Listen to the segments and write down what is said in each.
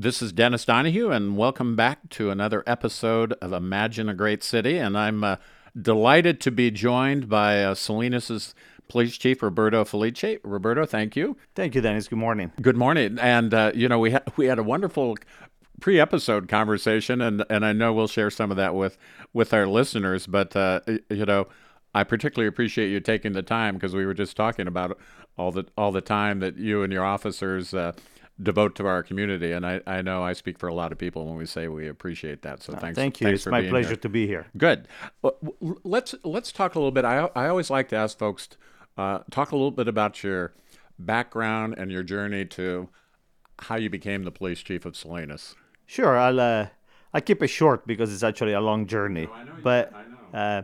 This is Dennis Donohue, and welcome back to another episode of Imagine a Great City. And I'm uh, delighted to be joined by uh, Salinas's Police Chief Roberto Filice. Roberto, thank you. Thank you, Dennis. Good morning. Good morning. And uh, you know, we ha- we had a wonderful pre-episode conversation, and and I know we'll share some of that with with our listeners. But uh, you know, I particularly appreciate you taking the time because we were just talking about all the all the time that you and your officers uh, devote to our community, and I, I know I speak for a lot of people when we say we appreciate that. So thanks. Thank you. Thanks it's for my pleasure here. to be here. Good. Well, Let's let's talk a little bit. I I always like to ask folks uh, talk a little bit about your background and your journey to how you became the police chief of Salinas. Sure, I'll uh, I keep it short because it's actually a long journey. I know you- but. Uh,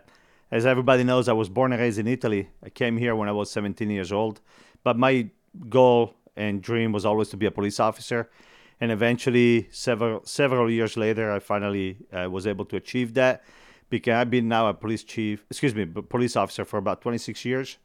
as everybody knows, I was born and raised in Italy. I came here when I was 17 years old. But my goal and dream was always to be a police officer. And eventually, several several years later, I finally uh, was able to achieve that. Because I've been now a police chief, excuse me, police officer for about 26 years,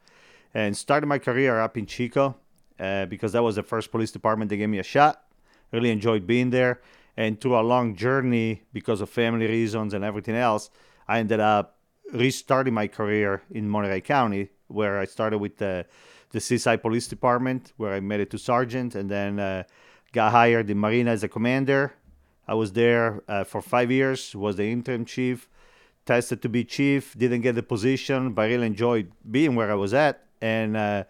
and started my career up in Chico uh, because that was the first police department that gave me a shot. Really enjoyed being there, and through a long journey because of family reasons and everything else, I ended up restarting my career in Monterey County, where I started with the the Seaside Police Department, where I made it to sergeant, and then uh, got hired in Marina as a commander. I was there uh, for five years, was the interim chief, tested to be chief, didn't get the position, but I really enjoyed being where I was at. And uh,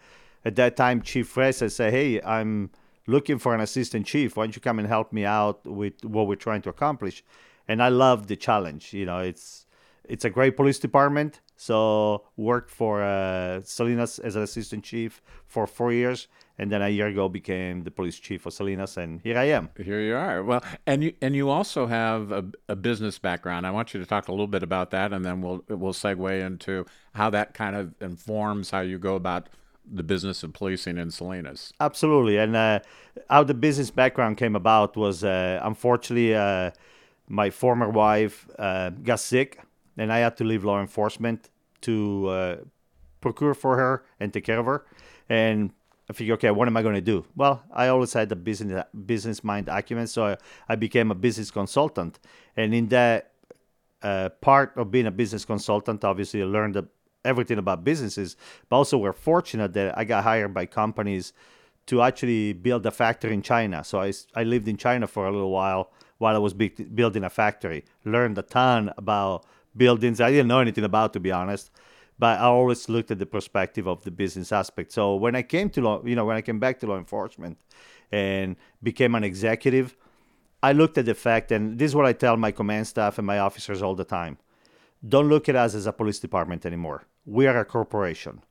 at that time, Chief Reyes said, "Hey, I'm looking for an assistant chief. Why don't you come and help me out with what we're trying to accomplish?" And I love the challenge. You know, it's it's a great police department. So worked for uh, Salinas as an assistant chief for four years, and then a year ago became the police chief of Salinas, and here I am. Here you are. Well, and you and you also have a, a business background. I want you to talk a little bit about that, and then we'll we'll segue into how that kind of informs how you go about the business of policing in Salinas. Absolutely. And uh, how the business background came about was uh, unfortunately uh, my former wife uh, got sick, and I had to leave law enforcement to uh, procure for her and take care of her. And I figured, okay, what am I going to do? Well, I always had a business business mind acumen, so I, I became a business consultant. And in that uh, part of being a business consultant, obviously, I learned everything about businesses. But also, we're fortunate that I got hired by companies to actually build a factory in China. So I, I lived in China for a little while while I was be- building a factory. Learned a ton about buildings I didn't know anything about, to be honest. But I always looked at the perspective of the business aspect. So when I came to law, you know, when I came back to law enforcement and became an executive, I looked at the fact, and this is what I tell my command staff and my officers all the time don't look at us as a police department anymore. We are a corporation.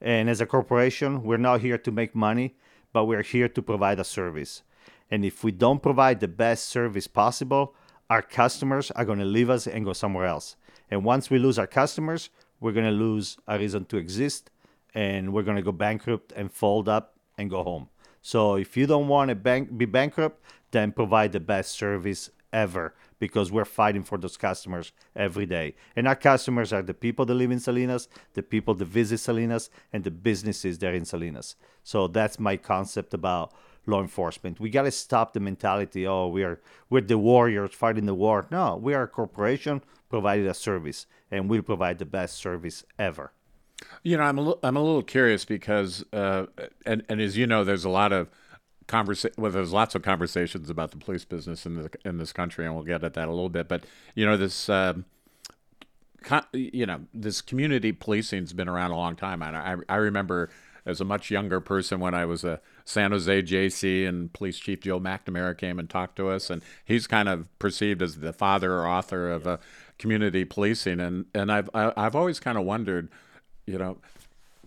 And as a corporation, we're not here to make money, but we're here to provide a service. And if we don't provide the best service possible, our customers are going to leave us and go somewhere else. And once we lose our customers, we're going to lose a reason to exist and we're going to go bankrupt and fold up and go home. So if you don't want to bank, be bankrupt, then provide the best service ever because we're fighting for those customers every day. And our customers are the people that live in Salinas, the people that visit Salinas, and the businesses that are in Salinas. So that's my concept about law enforcement. We got to stop the mentality, oh, we're we're the warriors fighting the war. No, we are a corporation providing a service, and we'll provide the best service ever. You know, I'm a little, I'm a little curious because, uh, and and as you know, there's a lot of conversation. well, there's lots of conversations about the police business in the in this country, and we'll get at that a little bit. But you know, this. Um, you know, this community policing's been around a long time, and I I remember as a much younger person when I was a San Jose JC and Police Chief Joe McNamara came and talked to us, and he's kind of perceived as the father or author of uh, community policing, and and I've I've always kind of wondered, you know,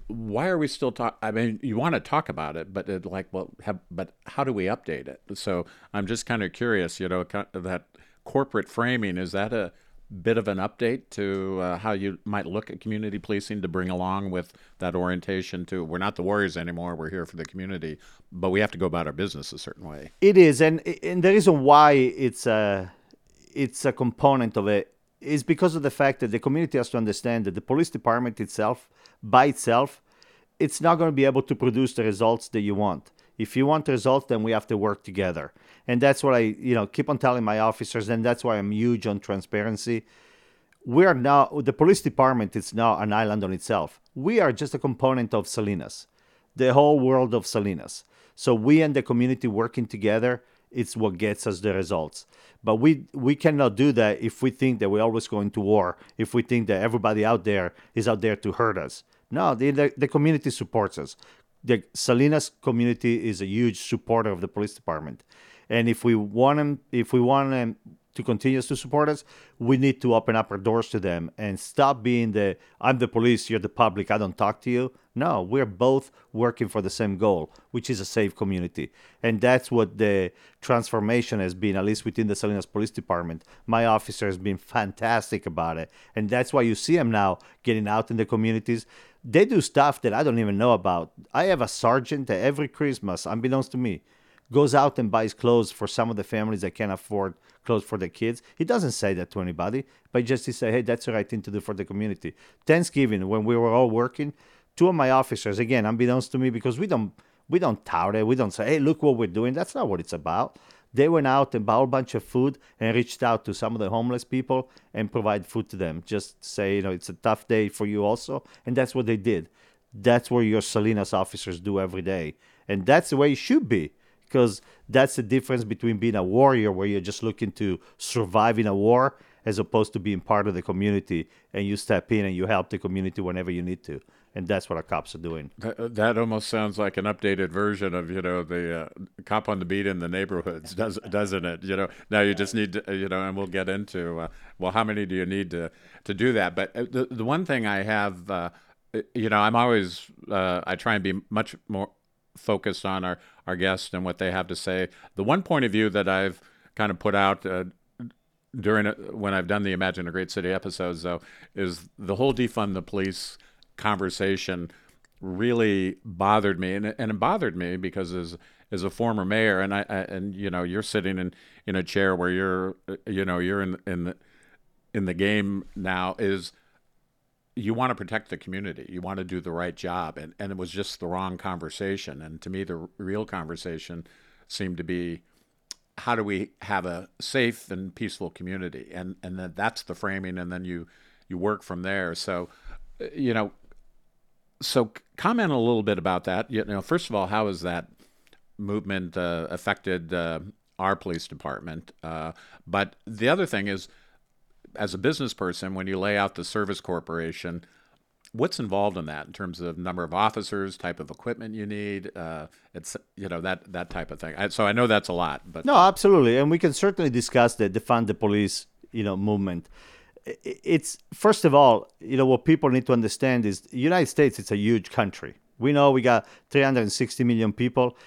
why are we still talk? I mean, you want to talk about it, but it, like, well, have, but how do we update it? So I'm just kind of curious, you know, that corporate framing is that a bit of an update to uh, how you might look at community policing to bring along with that orientation to we're not the warriors anymore, we're here for the community, but we have to go about our business a certain way. It is, and and the reason why it's a it's a component of it is because of the fact that the community has to understand that the police department itself, by itself, it's not going to be able to produce the results that you want. If you want results, then we have to work together. And that's what I, you know, keep on telling my officers, and that's why I'm huge on transparency. We are now the police department is now an island on itself. We are just a component of Salinas, the whole world of Salinas. So we and the community working together, it's what gets us the results. But we we cannot do that if we think that we're always going to war. If we think that everybody out there is out there to hurt us. No, the, the, the community supports us. The Salinas community is a huge supporter of the police department, and if we want them, if we want them to continue to support us, we need to open up our doors to them and stop being the I'm the police, you're the public, I don't talk to you. No, we're both working for the same goal, which is a safe community. And that's what the transformation has been, at least within the Salinas Police Department. My officer has been fantastic about it. And that's why you see them now getting out in the communities. They do stuff that I don't even know about. I have a sergeant that every Christmas, unbeknownst to me, goes out and buys clothes for some of the families that can't afford clothes for their kids. He doesn't say that to anybody, but just he say, hey, that's the right thing to do for the community. Thanksgiving, when we were all working, two of my officers, again, unbeknownst to me, because we don't we don't tout it, we don't say, hey, look what we're doing. That's not what it's about. They went out and bought a bunch of food and reached out to some of the homeless people and provide food to them. Just say, you know, it's a tough day for you also. And that's what they did. That's what your Salinas officers do every day. And that's the way it should be because that's the difference between being a warrior where you're just looking to survive in a war as opposed to being part of the community and you step in and you help the community whenever you need to and that's what our cops are doing. That, uh, that almost sounds like an updated version of you know the uh, cop on the beat in the neighborhoods does doesn't it? You know now you just need to you know and we'll get into uh, well how many do you need to to do that? But uh, the, the one thing i have uh, you know i'm always uh, i try and be much more focused on our, our guests and what they have to say. The one point of view that I've kind of put out uh, during when I've done the Imagine a Great City episodes, though, is the whole defund the police conversation really bothered me, and, and it bothered me because as as a former mayor, and I, I and you know you're sitting in, in a chair where you're you know you're in in the in the game now is you want to protect the community. You want to do the right job. And, and it was just the wrong conversation. And to me, the real conversation seemed to be how do we have a safe and peaceful community? And, and then that's the framing. And then you, you work from there. So, uh, you know, so comment a little bit about that. You know, first of all, how has that movement uh, affected uh, our police department? Uh, but the other thing is, as a business person, when you lay out the service corporation, what's involved in that in terms of number of officers, type of equipment you need? Uh, it's you know that that type of thing. I, so I know that's a lot, but no, absolutely, and we can certainly discuss the defund the police you know movement. It's first of all, you know what people need to understand is the United States. It's a huge country. We know we got 360 million people,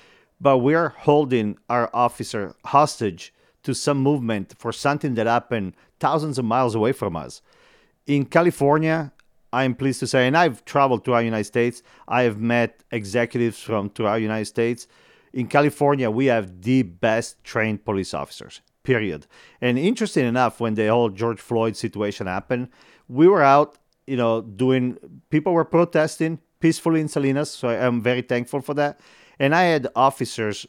but we're holding our officer hostage to some movement for something that happened thousands of miles away from us. In California, I'm pleased to say, and I've traveled throughout the United States, I have met executives from throughout the United States. In California, we have the best trained police officers, period. And interesting enough, when the whole George Floyd situation happened, we were out, you know, doing, people were protesting peacefully in Salinas. So I'm very thankful for that. And I had officers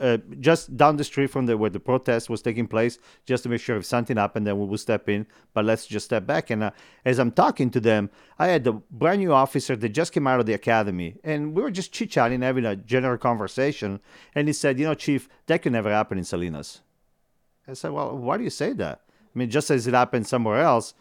uh, just down the street from the, where the protest was taking place, just to make sure if something happened, then we will step in. But let's just step back. And uh, as I'm talking to them, I had a brand new officer that just came out of the academy, and we were just chit chatting, having a general conversation. And he said, "You know, Chief, that could never happen in Salinas." I said, "Well, why do you say that? I mean, just as it happened somewhere else,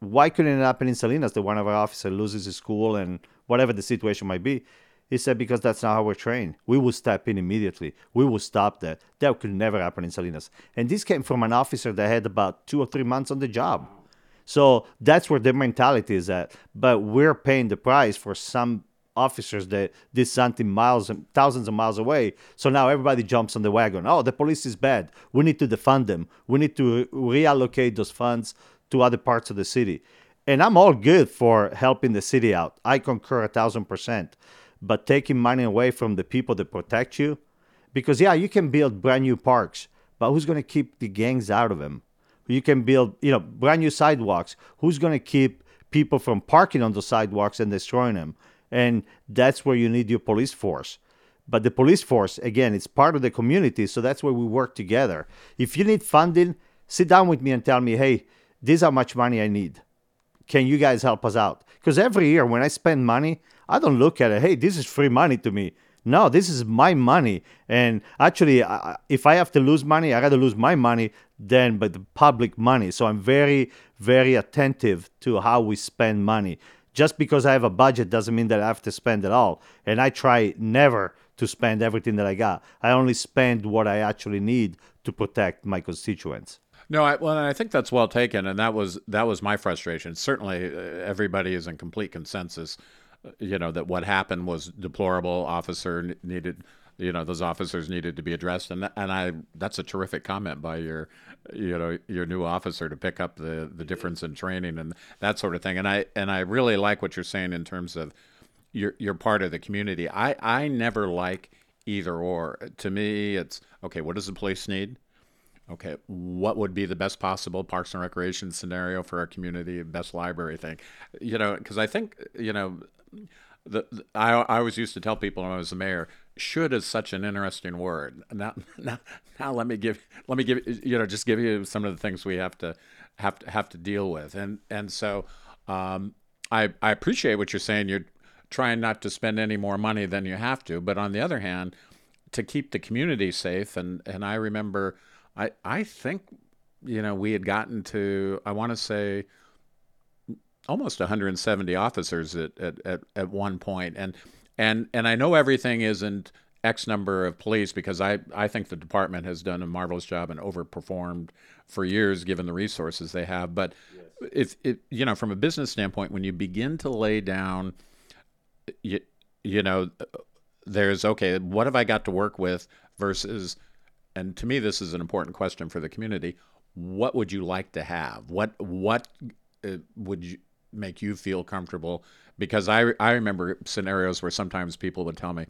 why couldn't it happen in Salinas that one of our officers loses his school and whatever the situation might be?" He said, because that's not how we're trained. We will step in immediately. We will stop that. That could never happen in Salinas. And this came from an officer that had about two or three months on the job. So that's where the mentality is at. But we're paying the price for some officers that did something miles and thousands of miles away. So now everybody jumps on the wagon. Oh, the police is bad. We need to defund them. We need to reallocate those funds to other parts of the city. And I'm all good for helping the city out. I concur a thousand percent but taking money away from the people that protect you. Because, yeah, you can build brand new parks, but who's going to keep the gangs out of them? You can build, you know, brand new sidewalks. Who's going to keep people from parking on the sidewalks and destroying them? And that's where you need your police force. But the police force, again, it's part of the community, so that's where we work together. If you need funding, sit down with me and tell me, hey, this is how much money I need. Can you guys help us out? Because every year when I spend money, I don't look at it, hey, this is free money to me. No, this is my money. And actually, I, if I have to lose money, I rather lose my money than but the public money. So I'm very, very attentive to how we spend money. Just because I have a budget doesn't mean that I have to spend it all. And I try never to spend everything that I got. I only spend what I actually need to protect my constituents. No, I, well, I think that's well taken, and that was that was my frustration. Certainly, uh, everybody is in complete consensus you know that what happened was deplorable. Officer needed, you know, those officers needed to be addressed, and and I that's a terrific comment by your, you know, your new officer to pick up the the difference in training and that sort of thing. And I and I really like what you're saying in terms of you're you're part of the community. I I never like either or. To me, it's okay. What does the police need? Okay, what would be the best possible Parks and Recreation scenario for our community? Best library thing, you know, because I think you know the, the, I, I always used to tell people when I was the mayor, should is such an interesting word. Now, now, now let me give, let me give, you know, just give you some of the things we have to have to have to deal with. And, and so, um, I, I appreciate what you're saying. You're trying not to spend any more money than you have to, but on the other hand, to keep the community safe. And, and I remember, I, I think, you know, we had gotten to, I want to say, almost 170 officers at, at, at, at one point. And, and, and I know everything isn't X number of police because I, I think the department has done a marvelous job and overperformed for years given the resources they have. But yes. if it, you know, from a business standpoint, when you begin to lay down, you, you know, there's okay, what have I got to work with versus, and to me, this is an important question for the community. What would you like to have? What what uh, would you make you feel comfortable because I I remember scenarios where sometimes people would tell me,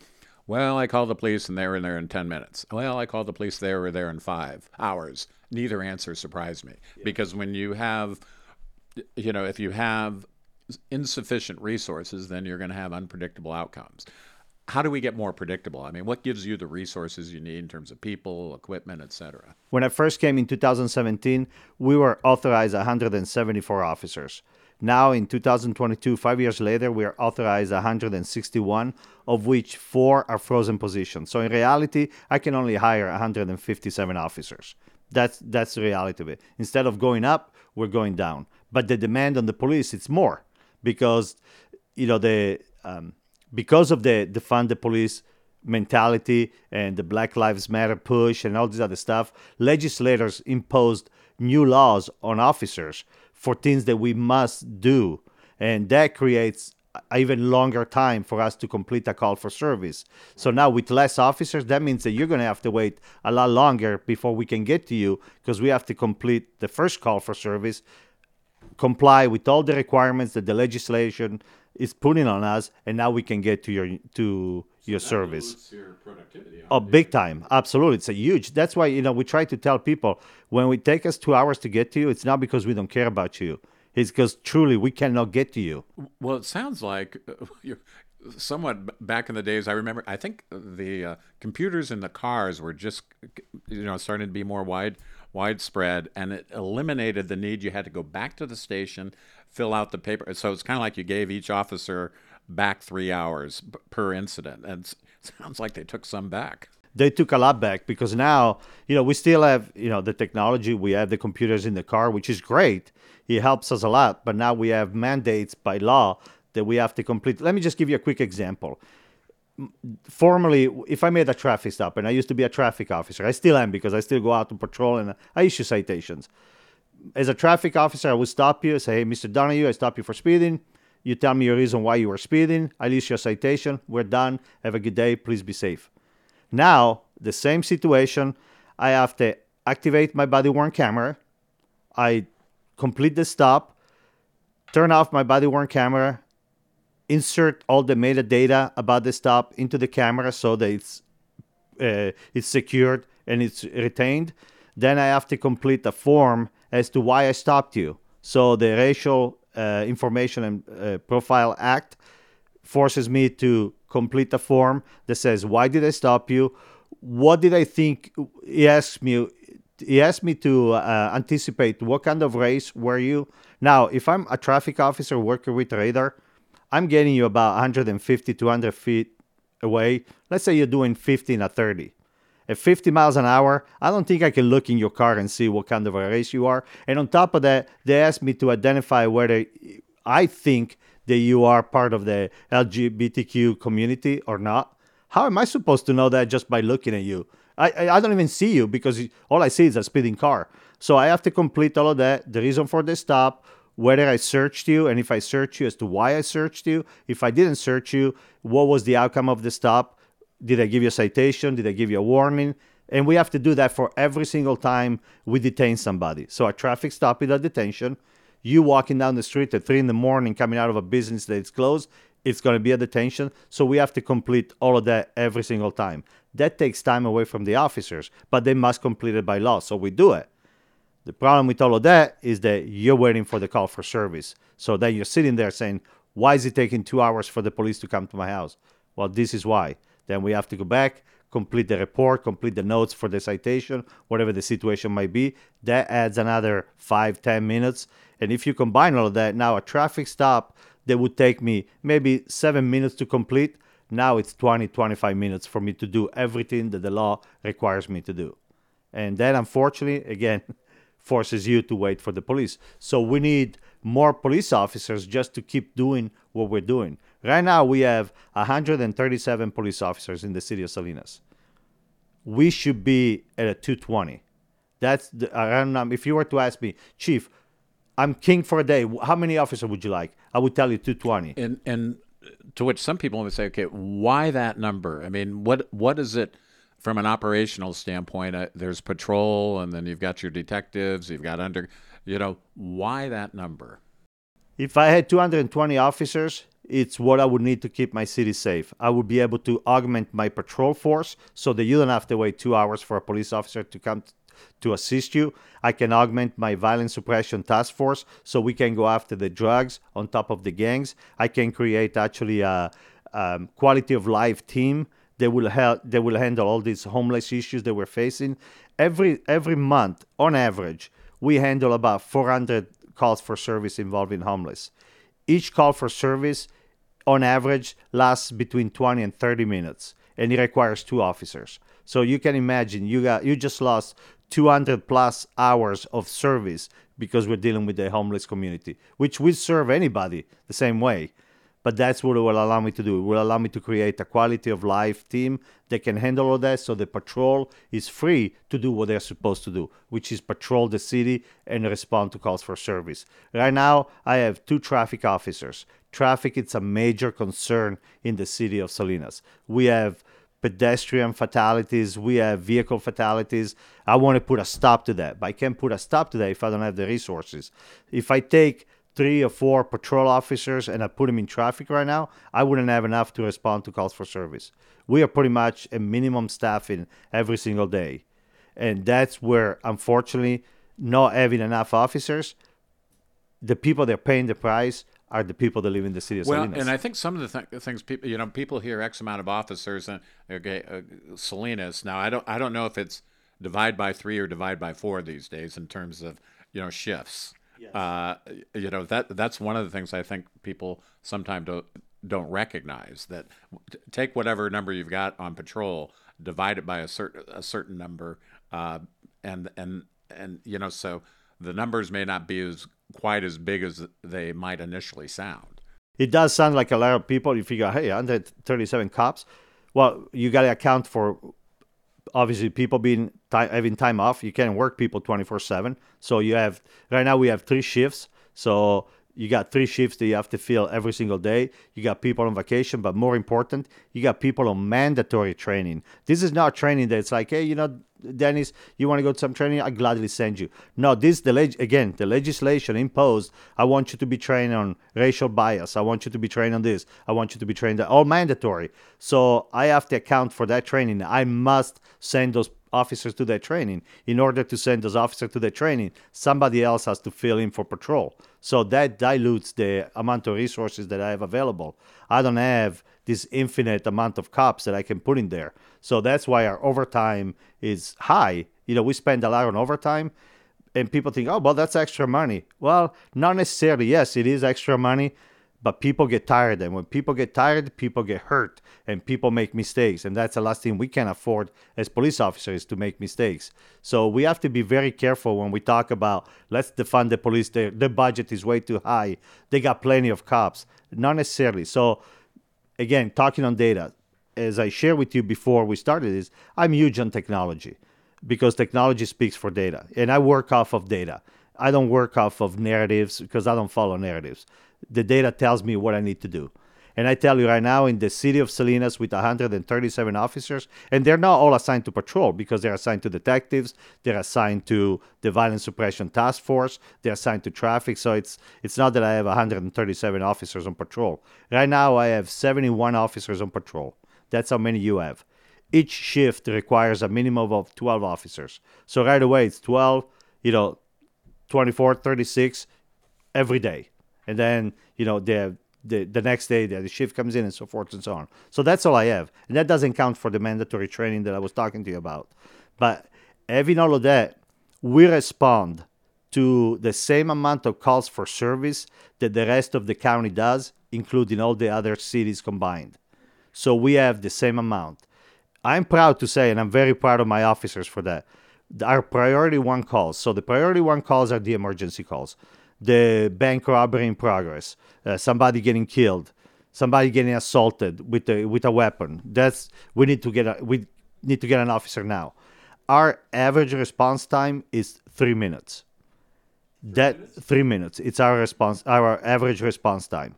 "Well, I called the police and they were in there in 10 minutes." Well, I called the police they were there in 5 hours. Neither answer surprised me yeah. because when you have you know, if you have insufficient resources, then you're going to have unpredictable outcomes. How do we get more predictable? I mean, what gives you the resources you need in terms of people, equipment, etc.? When I first came in 2017, we were authorized 174 officers. Now, in 2022, five years later, we are authorized 161, of which four are frozen positions. So in reality, I can only hire 157 officers. That's that's the reality of it. Instead of going up, we're going down. But the demand on the police it's more because you know the um, because of the the fund the police mentality and the Black Lives Matter push and all this other stuff, legislators imposed new laws on officers for things that we must do. And that creates even longer time for us to complete a call for service. So now with less officers, that means that you're going to have to wait a lot longer before we can get to you because we have to complete the first call for service, comply with all the requirements that the legislation is putting on us, and now we can get to your to so your service. Your oh, big time! Absolutely, it's a huge. That's why you know we try to tell people when we take us two hours to get to you, it's not because we don't care about you. It's because truly we cannot get to you. Well, it sounds like you're somewhat back in the days. I remember. I think the uh, computers in the cars were just you know starting to be more wide widespread, and it eliminated the need. You had to go back to the station, fill out the paper. So it's kind of like you gave each officer back three hours per incident. And it sounds like they took some back. They took a lot back because now, you know, we still have, you know, the technology. We have the computers in the car, which is great. It helps us a lot. But now we have mandates by law that we have to complete. Let me just give you a quick example. Formerly, if I made a traffic stop, and I used to be a traffic officer, I still am because I still go out and patrol and I issue citations. As a traffic officer, I would stop you, say, hey, Mr. Donohue, I stop you for speeding you tell me your reason why you were speeding. I issue a citation. We're done. Have a good day. Please be safe. Now, the same situation. I have to activate my body worn camera. I complete the stop, turn off my body worn camera, insert all the metadata about the stop into the camera so that it's uh, it's secured and it's retained. Then I have to complete a form as to why I stopped you. So the racial uh, Information and uh, Profile Act forces me to complete a form that says, Why did I stop you? What did I think? He asked me, he asked me to uh, anticipate what kind of race were you. Now, if I'm a traffic officer working with radar, I'm getting you about 150, 200 feet away. Let's say you're doing 15 or 30. At 50 miles an hour, I don't think I can look in your car and see what kind of a race you are. And on top of that, they asked me to identify whether I think that you are part of the LGBTQ community or not. How am I supposed to know that just by looking at you? I, I don't even see you because all I see is a speeding car. So I have to complete all of that, the reason for the stop, whether I searched you, and if I searched you as to why I searched you. If I didn't search you, what was the outcome of the stop? Did I give you a citation? Did I give you a warning? And we have to do that for every single time we detain somebody. So a traffic stop is a detention. You walking down the street at three in the morning, coming out of a business that is closed, it's going to be a detention. So we have to complete all of that every single time. That takes time away from the officers, but they must complete it by law. So we do it. The problem with all of that is that you're waiting for the call for service. So then you're sitting there saying, Why is it taking two hours for the police to come to my house? Well, this is why. Then we have to go back, complete the report, complete the notes for the citation, whatever the situation might be. That adds another five, ten minutes. And if you combine all of that, now a traffic stop that would take me maybe seven minutes to complete, now it's 20, 25 minutes for me to do everything that the law requires me to do. And that, unfortunately, again, forces you to wait for the police. So we need more police officers just to keep doing what we're doing. Right now, we have 137 police officers in the city of Salinas. We should be at a 220. That's the, I don't know. If you were to ask me, Chief, I'm king for a day. How many officers would you like? I would tell you 220. And and to which some people would say, okay, why that number? I mean, what what is it from an operational standpoint? Uh, there's patrol, and then you've got your detectives, you've got under, you know, why that number? If I had 220 officers, it's what I would need to keep my city safe. I would be able to augment my patrol force so that you don't have to wait two hours for a police officer to come to assist you. I can augment my violence suppression task force so we can go after the drugs on top of the gangs. I can create actually a, a quality of life team that will help that will handle all these homeless issues that we're facing. Every every month, on average, we handle about 400 calls for service involving homeless. Each call for service, on average, lasts between 20 and 30 minutes, and it requires two officers. So you can imagine you got you just lost 200 plus hours of service because we're dealing with the homeless community, which will serve anybody the same way. But that's what it will allow me to do. It will allow me to create a quality of life team that can handle all that so the patrol is free to do what they're supposed to do, which is patrol the city and respond to calls for service. Right now, I have two traffic officers. Traffic is a major concern in the city of Salinas. We have pedestrian fatalities, we have vehicle fatalities. I want to put a stop to that, but I can't put a stop to that if I don't have the resources. If I take three or four patrol officers and I put them in traffic right now, I wouldn't have enough to respond to calls for service. We are pretty much a minimum staffing every single day. And that's where, unfortunately, not having enough officers, the people that are paying the price are the people that live in the city of well, Salinas. and I think some of the th- things people, you know, people hear X amount of officers and okay, uh, Salinas. Now, I don't, I don't know if it's divide by three or divide by four these days in terms of you know shifts. Yes. Uh, you know that that's one of the things I think people sometimes don't don't recognize that take whatever number you've got on patrol, divide it by a certain a certain number, uh, and and and you know so the numbers may not be as quite as big as they might initially sound. It does sound like a lot of people. You figure, hey, 137 cops. Well, you got to account for obviously people being having time off. You can't work people 24 seven. So you have right now we have three shifts. So you got three shifts that you have to fill every single day. You got people on vacation, but more important, you got people on mandatory training. This is not training that's like, hey, you know, Dennis, you want to go to some training? I gladly send you. No, this the leg- again the legislation imposed. I want you to be trained on racial bias. I want you to be trained on this. I want you to be trained all mandatory. So I have to account for that training. I must send those officers to that training. In order to send those officers to the training, somebody else has to fill in for patrol. So that dilutes the amount of resources that I have available. I don't have this infinite amount of cops that I can put in there. So that's why our overtime is high. You know, we spend a lot on overtime, and people think, oh, well, that's extra money. Well, not necessarily. Yes, it is extra money, but people get tired. And when people get tired, people get hurt and people make mistakes. And that's the last thing we can afford as police officers to make mistakes. So we have to be very careful when we talk about let's defund the police. The, the budget is way too high. They got plenty of cops. Not necessarily. So, again, talking on data, as I shared with you before we started, is I'm huge on technology because technology speaks for data and i work off of data i don't work off of narratives because i don't follow narratives the data tells me what i need to do. And i tell you right now in the city of salinas with 137 officers and they're not all assigned to patrol because they're assigned to detectives they're assigned to the violence suppression task force they're assigned to traffic. So it's it's not that i have 137 officers on patrol. Right now i have 71 officers on patrol. That's how many you have. Each shift requires a minimum of 12 officers. So right away, it's 12, you know, 24, 36 every day. And then, you know, the, the, the next day, the, the shift comes in and so forth and so on. So that's all I have. And that doesn't count for the mandatory training that I was talking to you about. But having all of that, we respond to the same amount of calls for service that the rest of the county does, including all the other cities combined. So we have the same amount. I'm proud to say, and I'm very proud of my officers for that. Our priority one calls. So the priority one calls are the emergency calls, the bank robbery in progress, uh, somebody getting killed, somebody getting assaulted with a with a weapon. That's we need to get a, we need to get an officer now. Our average response time is three minutes. Three that minutes? three minutes. It's our response. Our average response time.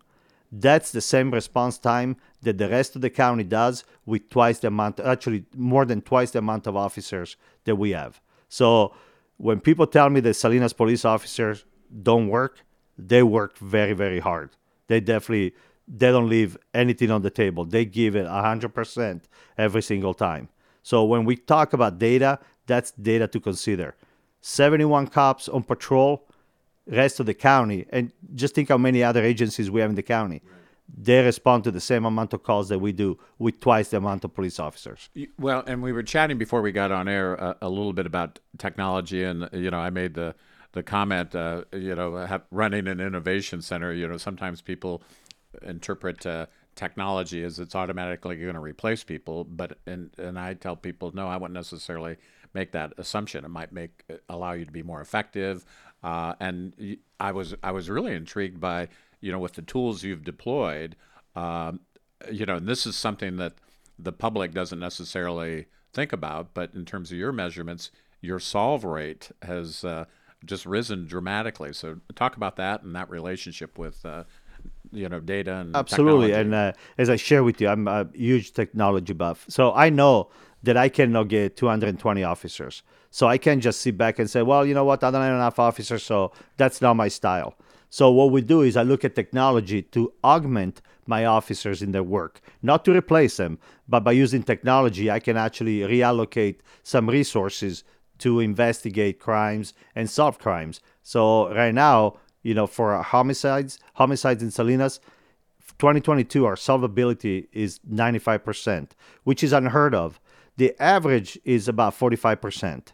That's the same response time that the rest of the county does with twice the amount, actually more than twice the amount of officers that we have. So when people tell me that Salinas police officers don't work, they work very, very hard. They definitely they don't leave anything on the table. They give it 100% every single time. So when we talk about data, that's data to consider. 71 cops on patrol, rest of the county, and just think how many other agencies we have in the county. They respond to the same amount of calls that we do with twice the amount of police officers. Well, and we were chatting before we got on air a, uh, a little bit about technology, and you know, I made the the comment, uh, you know, have, running an innovation center. You know, sometimes people interpret uh, technology as it's automatically going to replace people, but and and I tell people, no, I wouldn't necessarily make that assumption. It might make allow you to be more effective. Uh, and I was I was really intrigued by you know, with the tools you've deployed, um, you know, and this is something that the public doesn't necessarily think about, but in terms of your measurements, your solve rate has uh, just risen dramatically. So talk about that and that relationship with. Uh, you know, data and absolutely. Technology. And uh, as I share with you, I'm a huge technology buff, so I know that I cannot get 220 officers. So I can just sit back and say, well, you know what, I don't have enough officers, so that's not my style. So what we do is I look at technology to augment my officers in their work, not to replace them, but by using technology, I can actually reallocate some resources to investigate crimes and solve crimes. So right now, you know, for homicides, homicides in Salinas, 2022, our solvability is 95%, which is unheard of. The average is about 45%.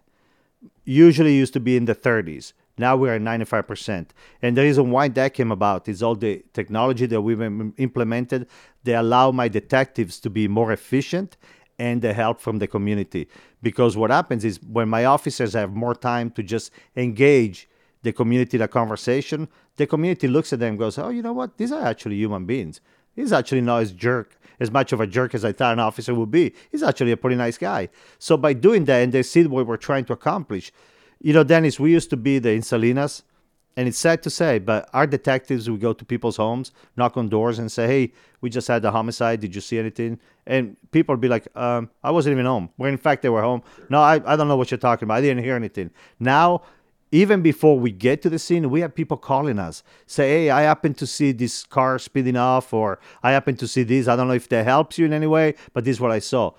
Usually used to be in the 30s. Now we're at 95%. And the reason why that came about is all the technology that we've implemented. They allow my detectives to be more efficient and the help from the community. Because what happens is when my officers have more time to just engage the community in a conversation, the community looks at them goes, oh, you know what? These are actually human beings. He's actually not as jerk, as much of a jerk as I thought an officer would be. He's actually a pretty nice guy. So by doing that, and they see what we're trying to accomplish, you know, Dennis, we used to be the in Salinas, and it's sad to say, but our detectives would go to people's homes, knock on doors, and say, "Hey, we just had a homicide. Did you see anything?" And people would be like, um, "I wasn't even home." When in fact they were home. No, I, I don't know what you're talking about. I didn't hear anything. Now, even before we get to the scene, we have people calling us, say, "Hey, I happen to see this car speeding off, or I happen to see this. I don't know if that helps you in any way, but this is what I saw."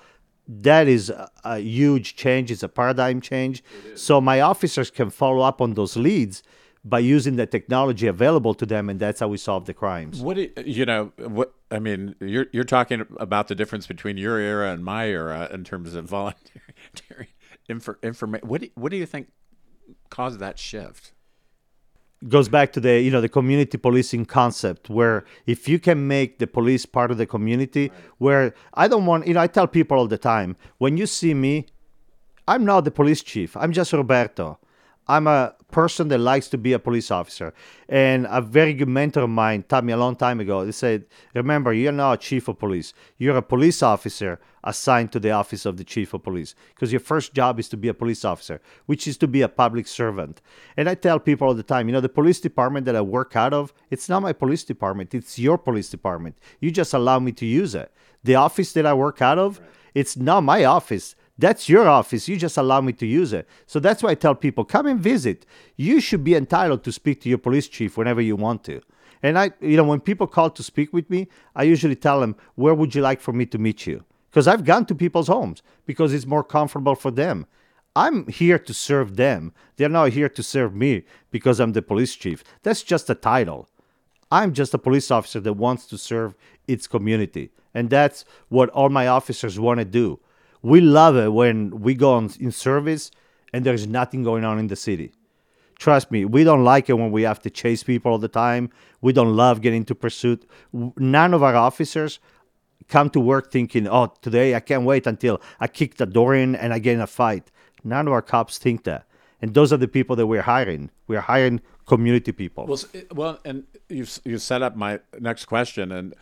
that is a, a huge change. It's a paradigm change. So my officers can follow up on those leads by using the technology available to them, and that's how we solve the crimes. What do you, you know? What I mean, you're you're talking about the difference between your era and my era in terms of voluntary information. What do, what do you think caused that shift? goes back to the you know the community policing concept where if you can make the police part of the community where i don't want you know i tell people all the time when you see me i'm not the police chief i'm just roberto I'm a person that likes to be a police officer. And a very good mentor of mine taught me a long time ago. He said, Remember, you're not a chief of police. You're a police officer assigned to the office of the chief of police. Because your first job is to be a police officer, which is to be a public servant. And I tell people all the time, you know, the police department that I work out of, it's not my police department, it's your police department. You just allow me to use it. The office that I work out of, it's not my office. That's your office. You just allow me to use it. So that's why I tell people come and visit. You should be entitled to speak to your police chief whenever you want to. And I, you know, when people call to speak with me, I usually tell them, where would you like for me to meet you? Because I've gone to people's homes because it's more comfortable for them. I'm here to serve them. They're not here to serve me because I'm the police chief. That's just a title. I'm just a police officer that wants to serve its community. And that's what all my officers want to do we love it when we go on, in service and there's nothing going on in the city. Trust me, we don't like it when we have to chase people all the time. We don't love getting to pursuit. None of our officers come to work thinking, oh, today I can't wait until I kick the door in and I get in a fight. None of our cops think that. And those are the people that we're hiring. We're hiring community people. Well, eh, well, and you you set up my next question, and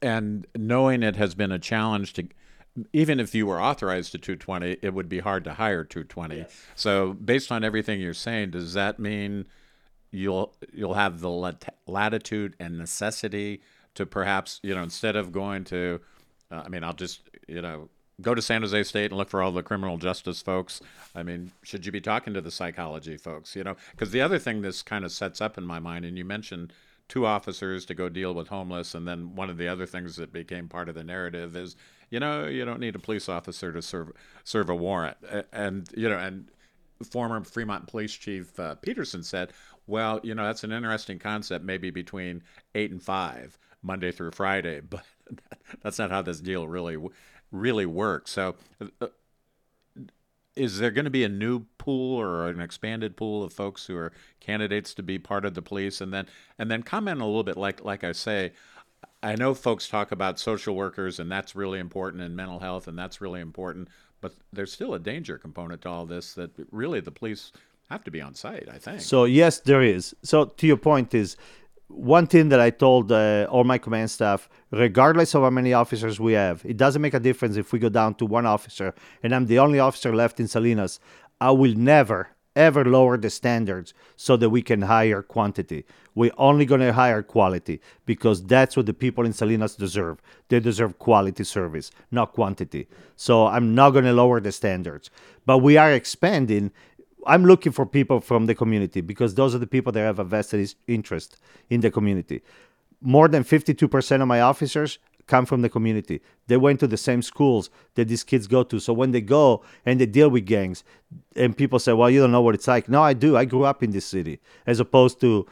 and knowing it has been a challenge to even if you were authorized to 220, it would be hard to hire 220. Yes. So, based on everything you're saying, does that mean you'll you'll have the lat- latitude and necessity to perhaps you know instead of going to, uh, I mean, I'll just you know go to San Jose State and look for all the criminal justice folks. I mean, should you be talking to the psychology folks? You know, because the other thing this kind of sets up in my mind, and you mentioned two officers to go deal with homeless, and then one of the other things that became part of the narrative is you know, you don't need a police officer to serve serve a warrant. And you know, and former Fremont Police Chief uh, Peterson said, "Well, you know, that's an interesting concept. Maybe between eight and five, Monday through Friday, but that's not how this deal really really works." So. Uh, is there going to be a new pool or an expanded pool of folks who are candidates to be part of the police and then and then comment a little bit like like I say I know folks talk about social workers, and that's really important, and mental health, and that's really important. But there's still a danger component to all this that really the police have to be on site. I think. So yes, there is. So to your point is one thing that I told uh, all my command staff, regardless of how many officers we have, it doesn't make a difference if we go down to one officer and I'm the only officer left in Salinas. I will never, ever lower the standards so that we can hire quantity. We're only going to hire quality because that's what the people in Salinas deserve. They deserve quality service, not quantity. So I'm not going to lower the standards. But we are expanding. I'm looking for people from the community because those are the people that have a vested interest in the community. More than 52% of my officers come from the community. They went to the same schools that these kids go to. So when they go and they deal with gangs, and people say, "Well, you don't know what it's like." No, I do. I grew up in this city, as opposed to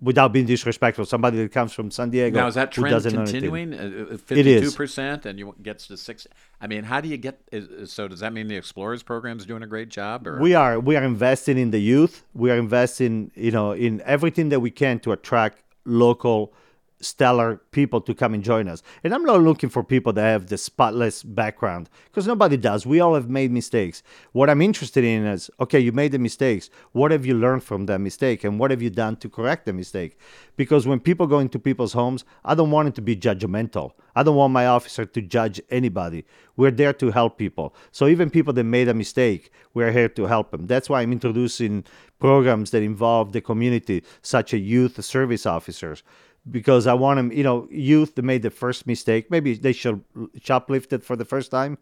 without being disrespectful, somebody that comes from San Diego. Now is that trend continuing? Uh, uh, fifty-two percent, and you gets to six. I mean, how do you get? So does that mean the Explorers program is doing a great job? Or? We are. We are investing in the youth. We are investing, you know, in everything that we can to attract local stellar people to come and join us. And I'm not looking for people that have the spotless background because nobody does. We all have made mistakes. What I'm interested in is okay, you made the mistakes. What have you learned from that mistake and what have you done to correct the mistake? Because when people go into people's homes, I don't want it to be judgmental. I don't want my officer to judge anybody. We're there to help people. So even people that made a mistake, we're here to help them. That's why I'm introducing programs that involve the community, such as youth service officers because I want them, you know, youth that made the first mistake. Maybe they should shoplift it for the first time.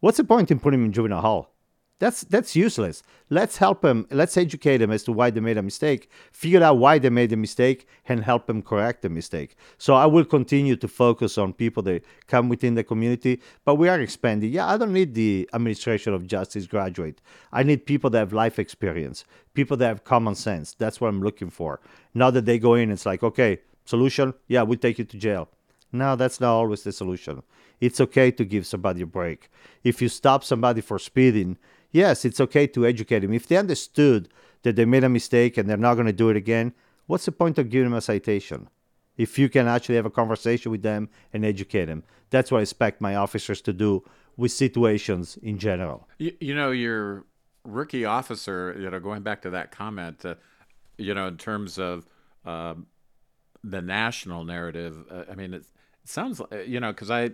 What's the point in putting them in juvenile hall? That's that's useless. Let's help them. Let's educate them as to why they made a mistake. Figure out why they made the mistake and help them correct the mistake. So I will continue to focus on people that come within the community, but we are expanding. Yeah, I don't need the administration of justice graduate. I need people that have life experience, people that have common sense. That's what I'm looking for. Not that they go in, it's like, okay, solution, yeah, we'll take you to jail. No, that's not always the solution. It's okay to give somebody a break. If you stop somebody for speeding, yes, it's okay to educate them. If they understood that they made a mistake and they're not going to do it again, what's the point of giving them a citation? If you can actually have a conversation with them and educate them, that's what I expect my officers to do with situations in general. You, you know, your rookie officer, you know, going back to that comment, uh, you know, in terms of uh, the national narrative, uh, I mean, it, sounds like, you know, because I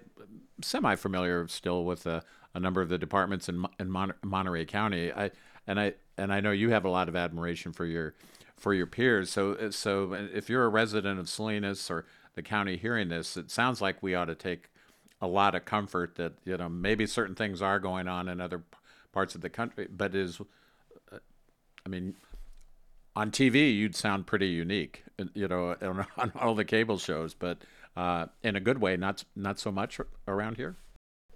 semi familiar still with uh, a number of the departments in in Mon- Monterey County. I and I and I know you have a lot of admiration for your for your peers. So uh, so if you're a resident of Salinas or the county hearing this, it sounds like we ought to take a lot of comfort that you know maybe certain things are going on in other parts of the country, but is uh, I mean on TV you'd sound pretty unique, you know, on, on all the cable shows, but uh, in a good way, not not so much around here.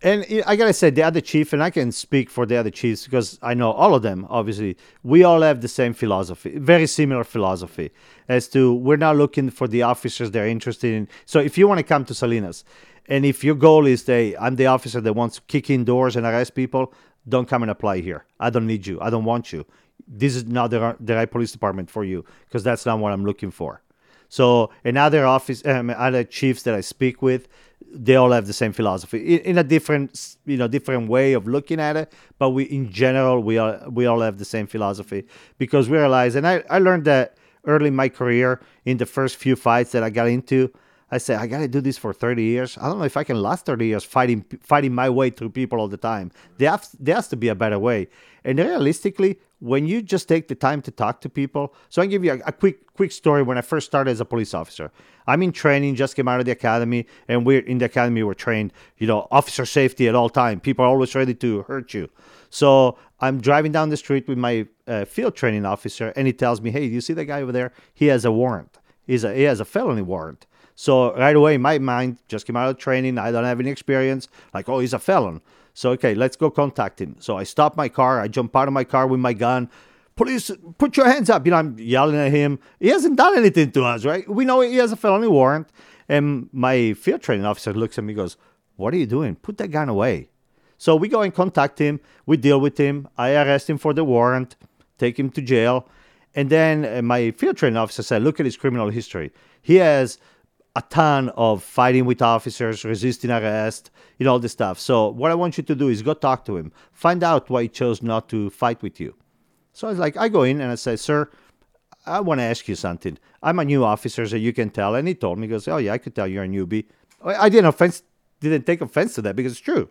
And I gotta say, the other chief, and I can speak for the other chiefs because I know all of them. Obviously, we all have the same philosophy, very similar philosophy, as to we're not looking for the officers they're interested in. So, if you want to come to Salinas, and if your goal is, hey, I'm the officer that wants to kick in doors and arrest people, don't come and apply here. I don't need you. I don't want you. This is not the, the right police department for you because that's not what I'm looking for. So, another office, um, other chiefs that I speak with, they all have the same philosophy in, in, a different you know different way of looking at it but we in general we all we all have the same philosophy because we realize and i, I learned that early in my career in the first few fights that i got into i said i gotta do this for 30 years. I don't know if i can last 30 years fighting fighting my way through people all the time. There, has, there has to be a better way. And realistically when you just take the time to talk to people so i give you a, a, quick quick story when i first started as a police officer. I'm in training just came out of the academy and we're in the academy we're trained you know officer safety at all time. People are always ready to hurt you. So i'm driving down the street with my uh, field training officer and he tells me hey you see that guy over there? He has a warrant. He's a, he has a felony warrant. So right away my mind just came out of training. I don't have any experience. Like oh he's a felon so, okay, let's go contact him. So I stop my car. I jump out of my car with my gun. Police, put your hands up. You know, I'm yelling at him. He hasn't done anything to us, right? We know he has a felony warrant. And my field training officer looks at me goes, What are you doing? Put that gun away. So we go and contact him. We deal with him. I arrest him for the warrant, take him to jail. And then uh, my field training officer said, Look at his criminal history. He has a ton of fighting with officers, resisting arrest, you know, all this stuff. So what I want you to do is go talk to him, find out why he chose not to fight with you. So I was like, I go in and I say, sir, I want to ask you something. I'm a new officer, so you can tell. And he told me, he goes, oh yeah, I could tell you're a newbie. I didn't offense, didn't take offense to that because it's true.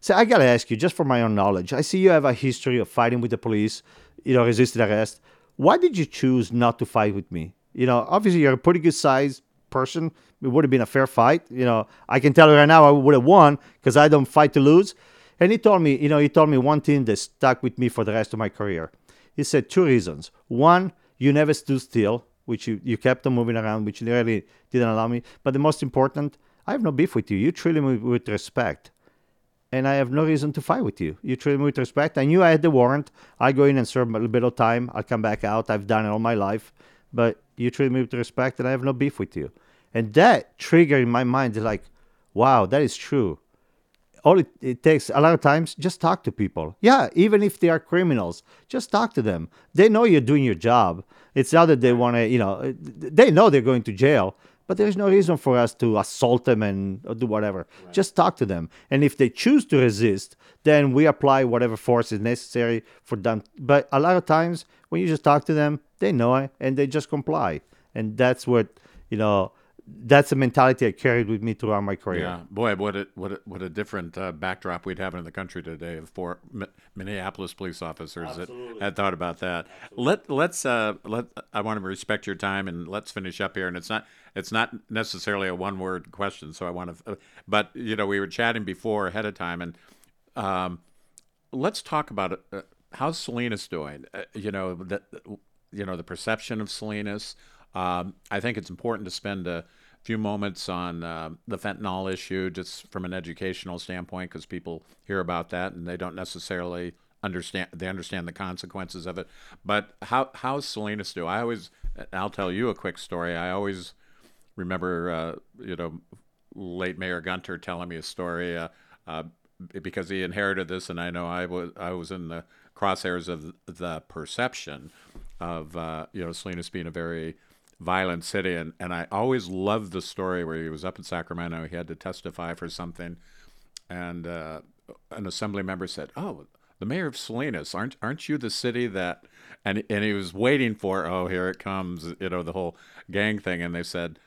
So I gotta ask you, just for my own knowledge, I see you have a history of fighting with the police, you know, resisting arrest. Why did you choose not to fight with me? You know, obviously you're a pretty good size, person, it would have been a fair fight. You know, I can tell you right now, I would have won because I don't fight to lose. And he told me, you know, he told me one thing that stuck with me for the rest of my career. He said two reasons. One, you never stood still, which you, you kept on moving around, which really didn't allow me. But the most important, I have no beef with you. You treated me with respect. And I have no reason to fight with you. You treated me with respect. I knew I had the warrant. I go in and serve a little bit of time. I'll come back out. I've done it all my life but you treat me with respect and I have no beef with you. And that triggered in my mind like, wow, that is true. All it, it takes a lot of times, just talk to people. Yeah, even if they are criminals, just talk to them. They know you're doing your job. It's not that they want to, you know, uh, they know they're going to jail, but there's no reason for us to assault them and do whatever. Right. Just talk to them. And if they choose to resist, then we apply whatever force is necessary for them. But a lot of times, when you just talk to them, they know it and they just comply. And that's what, you know, that's the mentality I carried with me throughout my career. Yeah, boy, what a what a, what a different uh, backdrop we'd have in the country today if four Minneapolis police officers that had thought about that. Absolutely. Let let's uh, let I want to respect your time and let's finish up here. And it's not it's not necessarily a one word question, so I want to. Uh, but you know, we were chatting before ahead of time, and um, let's talk about it. Uh, how's Salinas doing? Uh, you know that you know the perception of Salinas. Um, I think it's important to spend a few moments on uh, the fentanyl issue, just from an educational standpoint, because people hear about that and they don't necessarily understand. They understand the consequences of it. But how how's Salinas do? I always, I'll tell you a quick story. I always remember, uh, you know, late Mayor Gunter telling me a story. Uh, uh because he inherited this, and I know I was I was in the crosshairs of the perception of uh, you know Salinas being a very violent city, and and I always loved the story where he was up in Sacramento, he had to testify for something, and uh, an assembly member said, "Oh, the mayor of Salinas, aren't aren't you the city that?" And and he was waiting for, "Oh, here it comes," you know, the whole gang thing, and they said,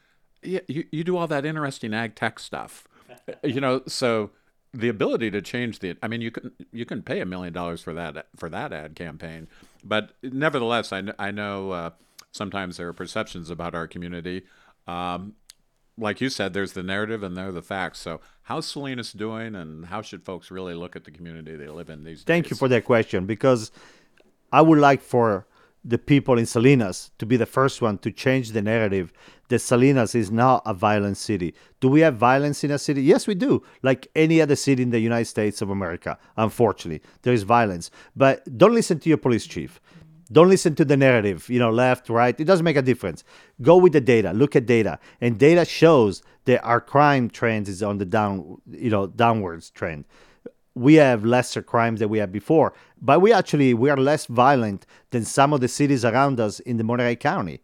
"Yeah, you you do all that interesting ag tech stuff." you know, so the ability to change the i mean you can you can pay a million dollars for that for that ad campaign but nevertheless i, I know uh, sometimes there are perceptions about our community um, like you said there's the narrative and there are the facts so how's salinas doing and how should folks really look at the community they live in these thank days? you for that question because i would like for the people in Salinas to be the first one to change the narrative that Salinas is not a violent city. Do we have violence in a city? Yes, we do. Like any other city in the United States of America, unfortunately, there is violence. But don't listen to your police chief. Don't listen to the narrative, you know, left, right. It doesn't make a difference. Go with the data. Look at data. And data shows that our crime trend is on the down, you know, downwards trend we have lesser crimes than we had before, but we actually we are less violent than some of the cities around us in the Monterey County.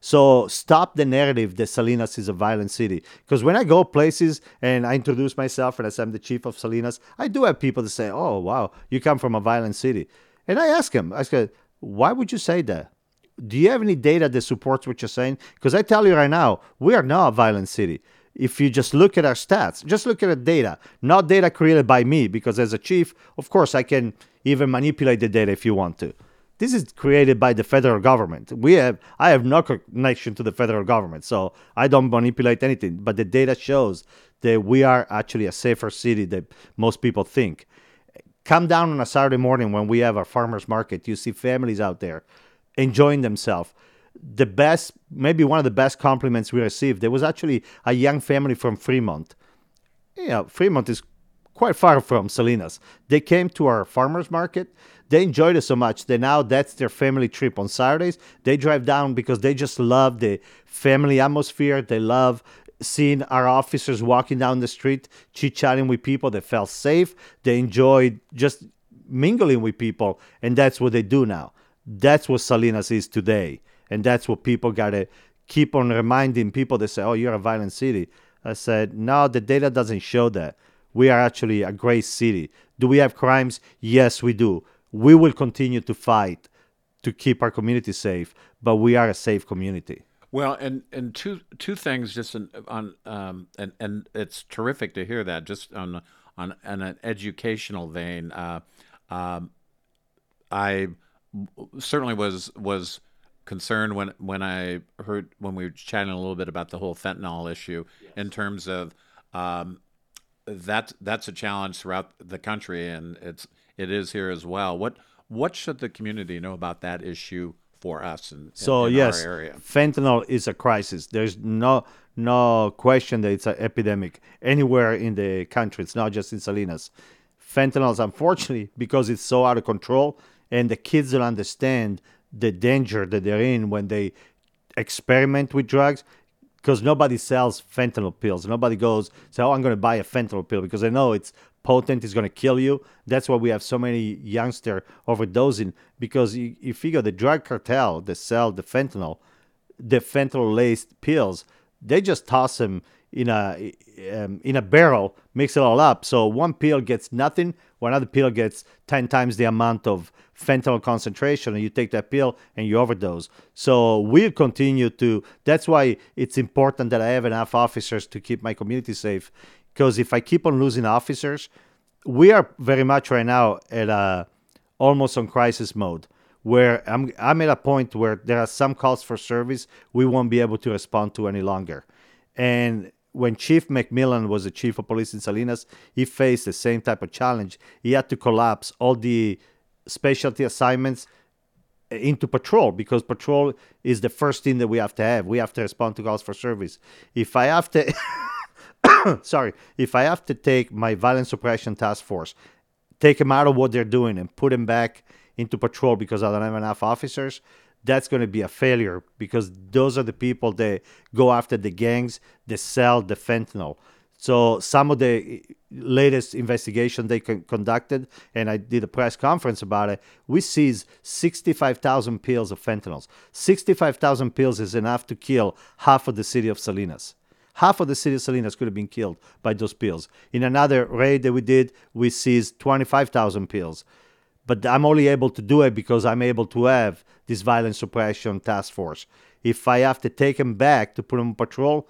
So stop the narrative that Salinas is a violent city. Because when I go places and I introduce myself and I say I'm the chief of Salinas, I do have people that say, "Oh, wow, you come from a violent city," and I ask them, I say, "Why would you say that?" Do you have any data that supports what you're saying? Because I tell you right now, we are not a violent city if you just look at our stats, just look at the data, not data created by me, because as a chief, of course, I can even manipulate the data if you want to. This is created by the federal government. We have, I have no connection to the federal government, so I don't manipulate anything. But the data shows that we are actually a safer city than most people think. Come down on a Saturday morning when we have our farmers market. You see families out there enjoying themselves the best, maybe one of the best compliments we received. There was actually a young family from Fremont. Yeah, Fremont is quite far from Salinas. They came to our farmers market. They enjoyed it so much that now that's their family trip on Saturdays. They drive down because they just love the family atmosphere. They love seeing our officers walking down the street, chit chatting with people. They felt safe. They enjoyed just mingling with people, and that's what they do now. That's what Salinas is today. And that's what people got to keep on reminding people They say, oh, you're a violent city. I said, no, the data doesn't show that. We are actually a great city. Do we have crimes? Yes, we do. We will continue to fight to keep our community safe, but we are a safe community. Well, and and two two things just in, on um and and it's terrific to hear that just on on, on an educational vein. Uh, um, I certainly was was concerned when when I heard when we were chatting a little bit about the whole fentanyl issue yes. in terms of um, that that's a challenge throughout the country and it's it is here as well. What what should the community know about that issue for us in, so in, yes? Fentanyl is a crisis. There's no no question that it's an epidemic anywhere in the country. It's not just in Salinas. Fentanyl is unfortunately because it's so out of control and the kids don't understand the danger that they're in when they experiment with drugs because nobody sells fentanyl pills. Nobody goes, say, oh, I'm going to buy a fentanyl pill because they know it's potent, it's going to kill you. That's why we have so many youngsters overdosing because you, you figure the drug cartel that sell the fentanyl, the fentanyl laced pills, they just toss them in a um, in a barrel, mix it all up. So one pill gets nothing, one other pill gets ten times the amount of fentanyl concentration, and you take that pill and you overdose. So we'll continue to. That's why it's important that I have enough officers to keep my community safe. Because if I keep on losing officers, we are very much right now at a almost on crisis mode where I'm I'm at a point where there are some calls for service we won't be able to respond to any longer. And when Chief McMillin was the chief of police in Salinas, he faced the same type of challenge. He had to collapse all the specialty assignments eh, into patrol because patrol is the first thing that we have to have. We have to respond to calls for service. If I have to, sorry, if I have to take my violent suppression task force, take them out of what they're doing and put them back into patrol because I don't have enough officers, that's going to be a failure because those are the people that go after the gangs that sell the fentanyl. So some of the eh, latest investigation they con- conducted, and I did a press conference about it, we seized 65,000 pills of fentanyl. 65,000 pills is enough to kill half of the city of Salinas. Half of the city of Salinas could have been killed by those pills. In another raid that we did, we seized 25,000 pills but I'm only able to do it because I'm able to have this violent suppression task force. If I have to take them back to put them on patrol,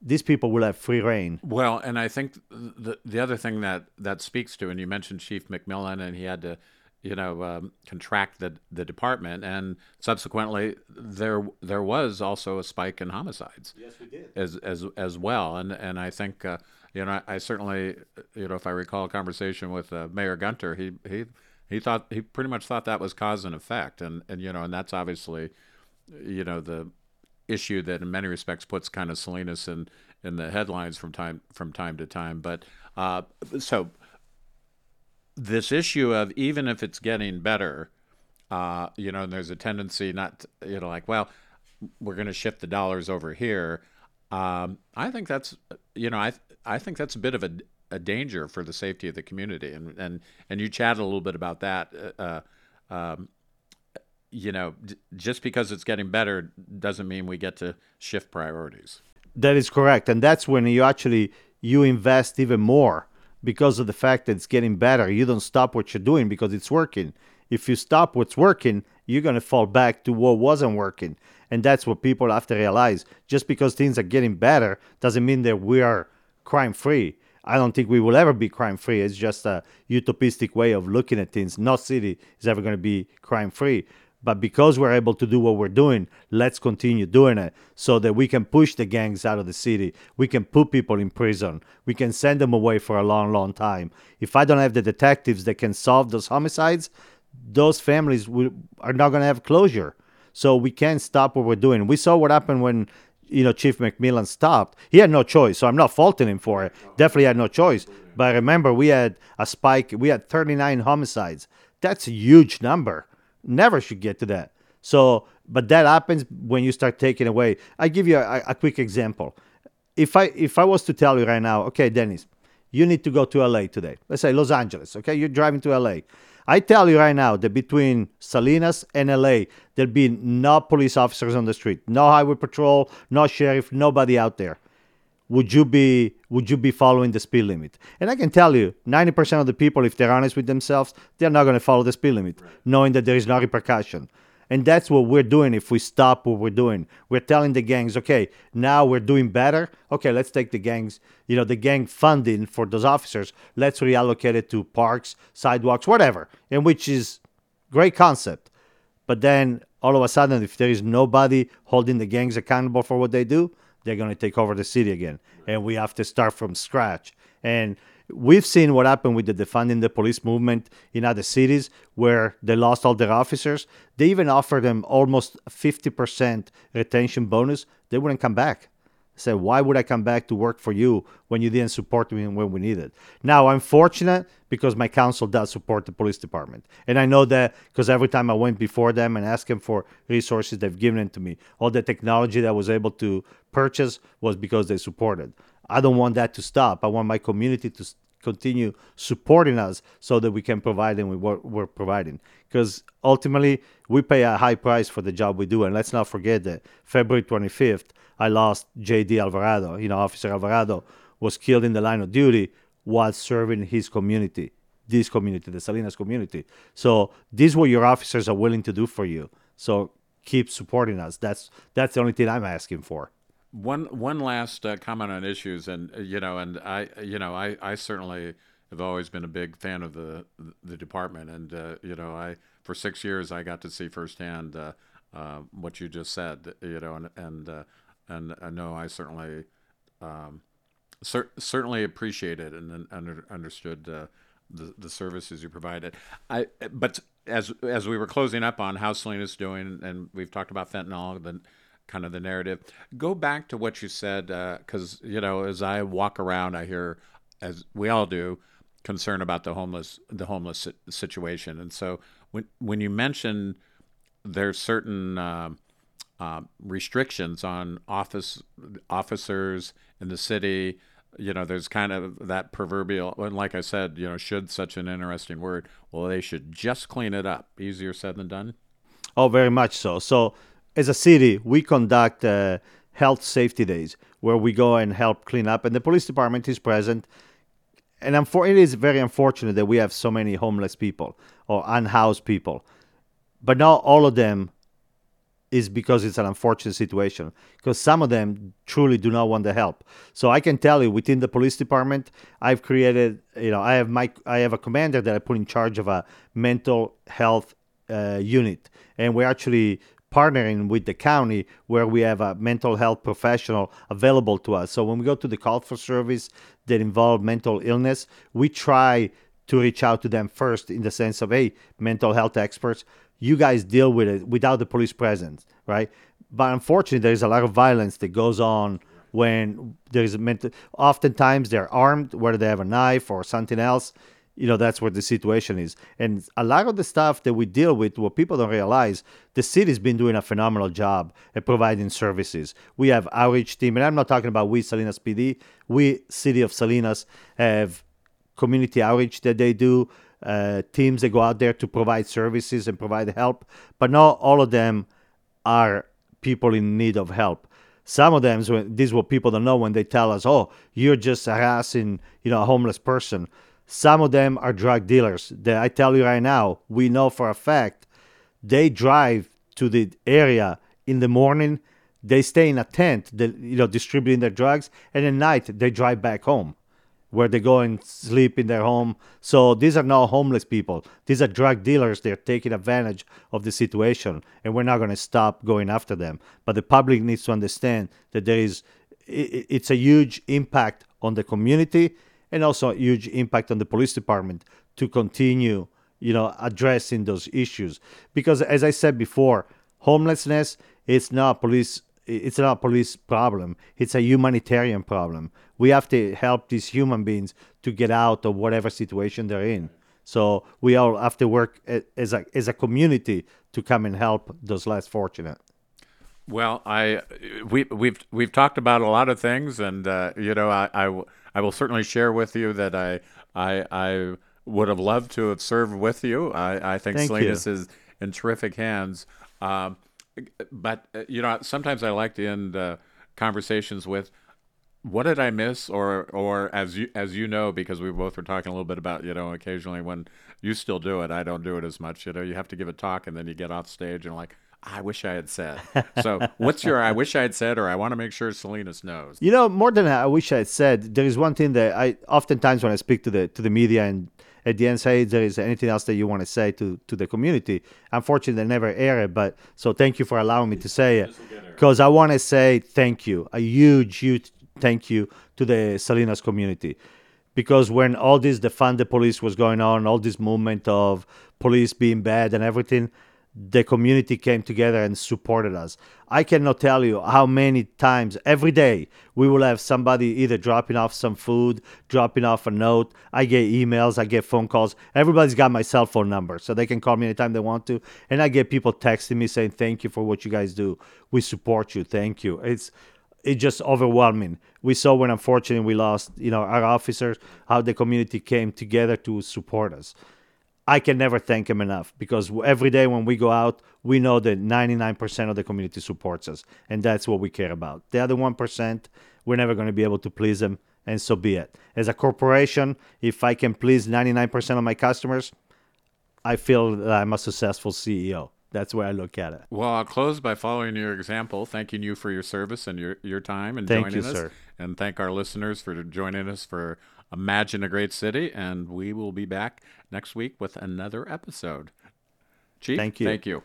these people will have free reign. Well, and I think the the other thing that that speaks to, and you mentioned Chief McMillin, and he had to, you know, um, contract the the department, and subsequently there there was also a spike in homicides. Yes, we did. As as as well, and and I think. Uh, you know, I, I certainly, you know, if I recall a conversation with uh, Mayor Gunter, he he he thought he pretty much thought that was cause and effect, and and you know, and that's obviously, you know, the issue that in many respects puts kind of Salinas in in the headlines from time from time to time. But uh, so this issue of even if it's getting better, uh, you know, and there's a tendency not, to, you know, like, well, we're going to shift the dollars over here. Um, I think that's, you know, I I think that's a bit of a a danger for the safety of the community. And and and you chatted a little bit about that. Uh, uh, um, you know, d- just because it's getting better doesn't mean we get to shift priorities. That is correct, and that's when you actually you invest even more because of the fact that it's getting better. You don't stop what you're doing because it's working. If you stop what's working, you're going to fall back to what wasn't working. And that's what people have to realize. Just because things are getting better doesn't mean that we are crime free. I don't think we will ever be crime free. It's just a utopistic way of looking at things. No city is ever going to be crime free. But because we're able to do what we're doing, let's continue doing it so that we can push the gangs out of the city. We can put people in prison. We can send them away for a long, long time. If I don't have the detectives that can solve those homicides, those families will, are not going to have closure. So we can't stop what we're doing. We saw what happened when you know Chief McMillin stopped. He had no choice, so I'm not faulting him for it. Definitely had no choice. But remember, we had a spike. We had 39 homicides. That's a huge number. Never should get to that. So, but that happens when you start taking away. I give you a, a quick example. If I if I was to tell you right now, okay, Dennis, you need to go to LA today. Let's say Los Angeles. Okay, you're driving to LA. I tell you right now that between Salinas and LA, there'll be no police officers on the street, no highway patrol, no sheriff, nobody out there. Would you be would you be following the speed limit? And I can tell you, 90% of the people, if they're honest with themselves, they're not going to follow the speed limit, right. knowing that there is no repercussion. And that's what we're doing if we stop what we're doing. We're telling the gangs, okay, now we're doing better. Okay, let's take the gangs, you know, the gang funding for those officers, let's reallocate it to parks, sidewalks, whatever, and which is great concept. But then all of a sudden, if there is nobody holding the gangs accountable for what they do, they're going to take over the city again. And we have to start from scratch. And We've seen what happened with the defunding the police movement in other cities where they lost all their officers. They even offered them almost 50% retention bonus. They wouldn't come back. Say, why would I come back to work for you when you didn't support me when we needed? Now, I'm fortunate because my council does support the police department. And I know that because every time I went before them and asked them for resources, they've given it to me. All the technology that I was able to purchase was because they supported. I don't want that to stop. I want my community to continue supporting us so that we can provide them with what we're providing. Because ultimately, we pay a high price for the job we do. And let's not forget that February 25th, I lost J.D. Alvarado. You know, Officer Alvarado was killed in the line of duty while serving his community, this community, the Salinas community. So, this is what your officers are willing to do for you. So, keep supporting us. That's that's the only thing I'm asking for. One one last uh, comment on issues, and uh, you know, and I, you know, I, I certainly have always been a big fan of the the department, and uh, you know, I for six years I got to see firsthand uh, uh, what you just said, you know, and and uh, and I know I certainly um, cer- certainly appreciated and under, understood the the services you provided. I but as as we were closing up on how Salinas doing, and we've talked about fentanyl, the kind of the narrative. Go back to what you said, because uh, you know, as I walk around, I hear, as we all do, concern about the homeless the homeless situation, and so when when you mention there's certain uh, uh, restrictions on office officers in the city. You know, there's kind of that proverbial, and like I said, you know, should such an interesting word. Well, they should just clean it up. Easier said than done. Oh, very much so. So, as a city, we conduct uh, health safety days where we go and help clean up, and the police department is present. And it is very unfortunate that we have so many homeless people or unhoused people, but not all of them is because it's an unfortunate situation because some of them truly do not want the help. So i can tell you within the police department i've created you know i have my i have a commander that i put in charge of a mental health uh, unit. And we're actually partnering with the county where we have a mental health professional available to us so when we go to the call for service that involve mental illness we try to reach out to them first in the sense of hey mental health experts you guys deal with it without the police presence, right? But unfortunately, there's a lot of violence that goes on when there's a mental. Oftentimes, they're armed, whether they have a knife or something else. You know, that's what the situation is. And a lot of the stuff that we deal with, what people don't realize, the city's been doing a phenomenal job at providing services. We have outreach team, and I'm not talking about we Salinas PD. We City of Salinas have community outreach that they do uh, teams that go out there to provide services and provide help, but not all of them are people in need of help. Some of them, is what people don't know when they tell us, "Oh, you're just harassing, you know, a homeless person." Some of them are drug dealers. That I tell you right now, we know for a fact they drive to the area in the morning. They stay in a tent, you know, distributing their drugs, and at night they drive back home where they go and sleep in their home. So these are not homeless people. These are drug dealers. They're taking advantage of the situation, and we're not going to stop going after them. But the public needs to understand that there is it's a huge impact on the community and also a huge impact on the police department to continue, you know, addressing those issues. Because as I said before, homelessness is not police it's not a police problem. It's a humanitarian problem. We have to help these human beings to get out of whatever situation they're in. So we all have to work as a as a community to come and help those less fortunate. Well, I we we've we've talked about a lot of things, and uh, you know, I, I, I will certainly share with you that I I I would have loved to have served with you. I I think Thank Salinas you. is in terrific hands. Um, but uh, you know, sometimes I like to end uh, conversations with, "What did I miss?" or or as you as you know, because we both were talking a little bit about you know, occasionally when you still do it, I don't do it as much. You know, you have to give a talk and then you get off stage and like. I wish I had said. So, what's your I wish I had said, or I want to make sure Salinas knows? You know, more than I wish I had said, there is one thing that I oftentimes when I speak to the to the media and at the end say there is anything else that you want to say to to the community. Unfortunately, they never air it, but so thank you for allowing me to say it because I want to say thank you, a huge, huge thank you to the Salinas community. Because when all this defund the police was going on, all this movement of police being bad and everything, the community came together and supported us. I cannot tell you how many times every day we will have somebody either dropping off some food, dropping off a note. I get emails, I get phone calls. Everybody's got my cell phone number, so they can call me anytime they want to. And I get people texting me saying, "Thank you for what you guys do. We support you. Thank you." It's it's just overwhelming. We saw when unfortunately we lost, you know, our officers, how the community came together to support us. I can never thank him enough because every day when we go out, we know that 99% of the community supports us, and that's what we care about. The other 1%, we're never going to be able to please them, and so be it. As a corporation, if I can please 99% of my customers, I feel that I'm a successful CEO. That's where I look at it. Well, I'll close by following your example, thanking you for your service and your, your time and thank joining you, us. Sir. And thank our listeners for joining us for Imagine a Great City, and we will be back next week with another episode. Chief, thank you. Thank you.